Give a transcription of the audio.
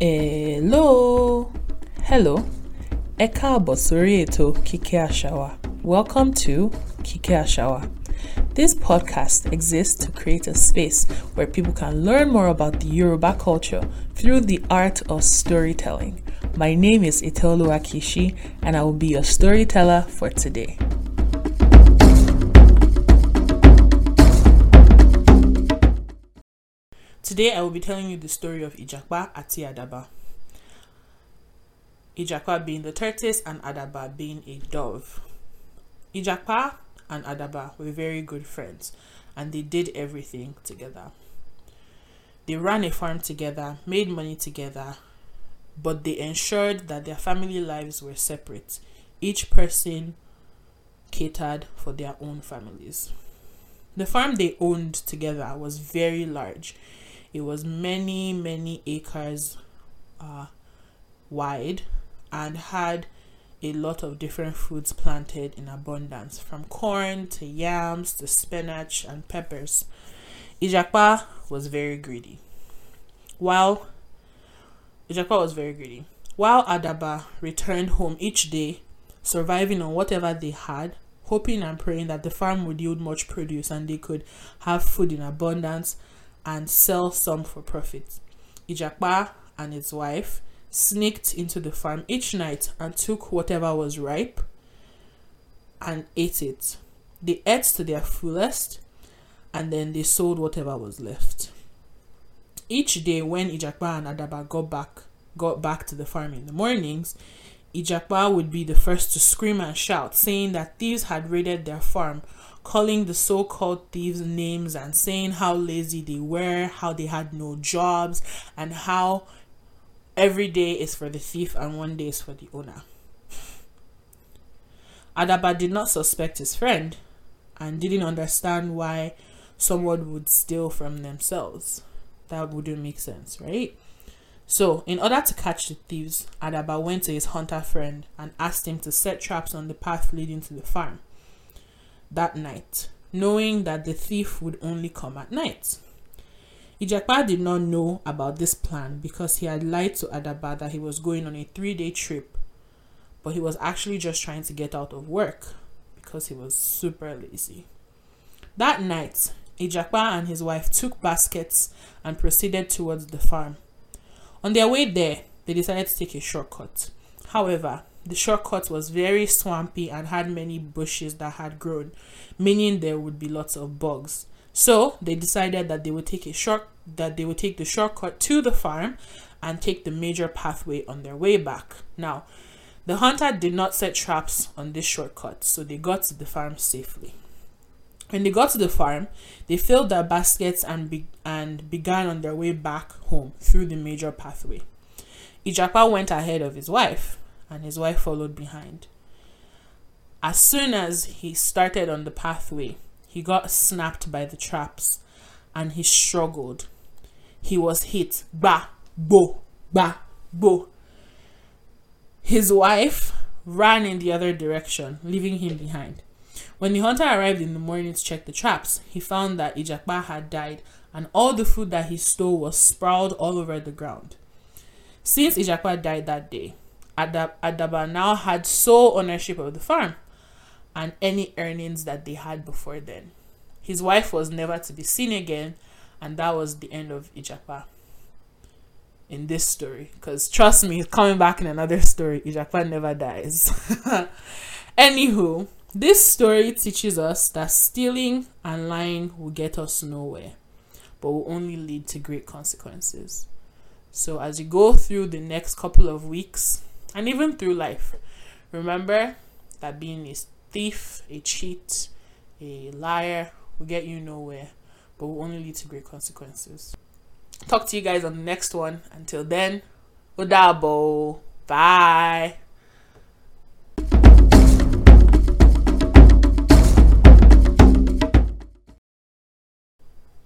Hello. Hello. Ẹ káàbọ̀ sórí ètò Kíkẹ́. Welcome to Kíkẹ́ Àṣà. This podcast exists to create a space where people can learn more about the Yoruba culture through the art of storytelling. My name is Itolu Akishi, and I will be your storyteller for today. Today, I will be telling you the story of Ijapa Ati Adaba. Ijapa being the tortoise and Adaba being a dove. Ijapa and Adaba were very good friends and they did everything together. They ran a farm together, made money together, but they ensured that their family lives were separate. Each person catered for their own families. The farm they owned together was very large it was many, many acres uh, wide and had a lot of different foods planted in abundance, from corn to yams to spinach and peppers. Ijapa was very greedy. While Ijapa was very greedy. While Adaba returned home each day, surviving on whatever they had, hoping and praying that the farm would yield much produce and they could have food in abundance and sell some for profit. Ijapa and his wife sneaked into the farm each night and took whatever was ripe and ate it. They ate to their fullest and then they sold whatever was left. Each day when Ijapa and Adaba got back got back to the farm in the mornings, Ijapa would be the first to scream and shout, saying that thieves had raided their farm calling the so called thieves names and saying how lazy they were, how they had no jobs, and how every day is for the thief and one day is for the owner. Adaba did not suspect his friend and didn't understand why someone would steal from themselves. That wouldn't make sense, right? So, in order to catch the thieves, Adaba went to his hunter friend and asked him to set traps on the path leading to the farm that night, knowing that the thief would only come at night. Ijapa did not know about this plan because he had lied to Adaba that he was going on a three day trip, but he was actually just trying to get out of work because he was super lazy. That night, Ijapa and his wife took baskets and proceeded towards the farm. On their way there, they decided to take a shortcut. However, the shortcut was very swampy and had many bushes that had grown, meaning there would be lots of bugs. So they decided that they would take a short that they would take the shortcut to the farm and take the major pathway on their way back. Now, the hunter did not set traps on this shortcut, so they got to the farm safely. When they got to the farm, they filled their baskets and be- and began on their way back home through the major pathway. Ijapa went ahead of his wife, and his wife followed behind. As soon as he started on the pathway, he got snapped by the traps and he struggled. He was hit. Ba, bo, ba, bo. His wife ran in the other direction, leaving him behind. When the hunter arrived in the morning to check the traps, he found that Ijapa had died and all the food that he stole was sprawled all over the ground. Since Ijapa died that day, Adab- Adaba now had sole ownership of the farm and any earnings that they had before then. His wife was never to be seen again, and that was the end of Ijapa in this story. Because trust me, coming back in another story, Ijapa never dies. Anywho, this story teaches us that stealing and lying will get us nowhere, but will only lead to great consequences. So, as you go through the next couple of weeks, and even through life. Remember that being a thief, a cheat, a liar will get you nowhere, but will only lead to great consequences. Talk to you guys on the next one. Until then, udabo. Bye.